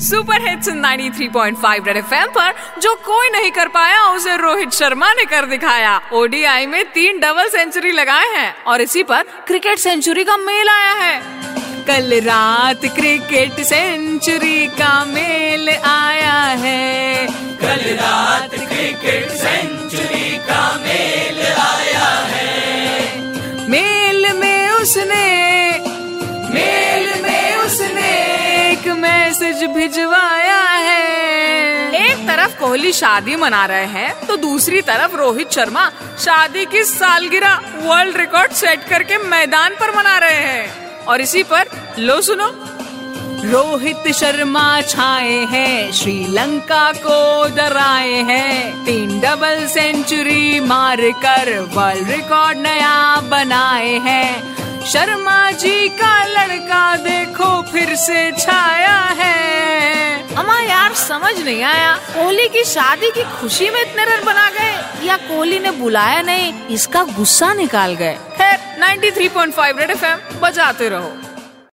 Super hits 93.5 red FM पर, जो कोई नहीं कर पाया, उसे रोहित शर्मा ने कर दिखाया। ओडीआई में तीन डबल सेंचुरी लगाए हैं, और इसी पर क्रिकेट सेंचुरी का मेल आया है। कल रात क्रिकेट सेंचुरी का मेल आया है। कल रात क्रिकेट सेंचुरी का मेल आया है। मेल में उसने एक मैसेज भिजवाया है। एक तरफ़ कोहली शादी मना रहे हैं तो दूसरी तरफ़ रोहित शर्मा शादी की सालगिरह वर्ल्ड रिकॉर्ड सेट करके मैदान पर मना रहे हैं। और इसी पर लो सुनो। रोहित शर्मा छाए हैं श्रीलंका को डराए हैं। तीन डबल सेंचुरी मार कर वर्ल्ड रिकॉर्ड नया बनाए हैं। शर्मा जी का से छाया है। अमा यार, समझ नहीं आया। कोहली की शादी की खुशी में इतने रन बना गए, या कोहली ने बुलाया नहीं, इसका गुस्सा निकाल गए। खैर 93.5 रेड एफएम बजाते रहो।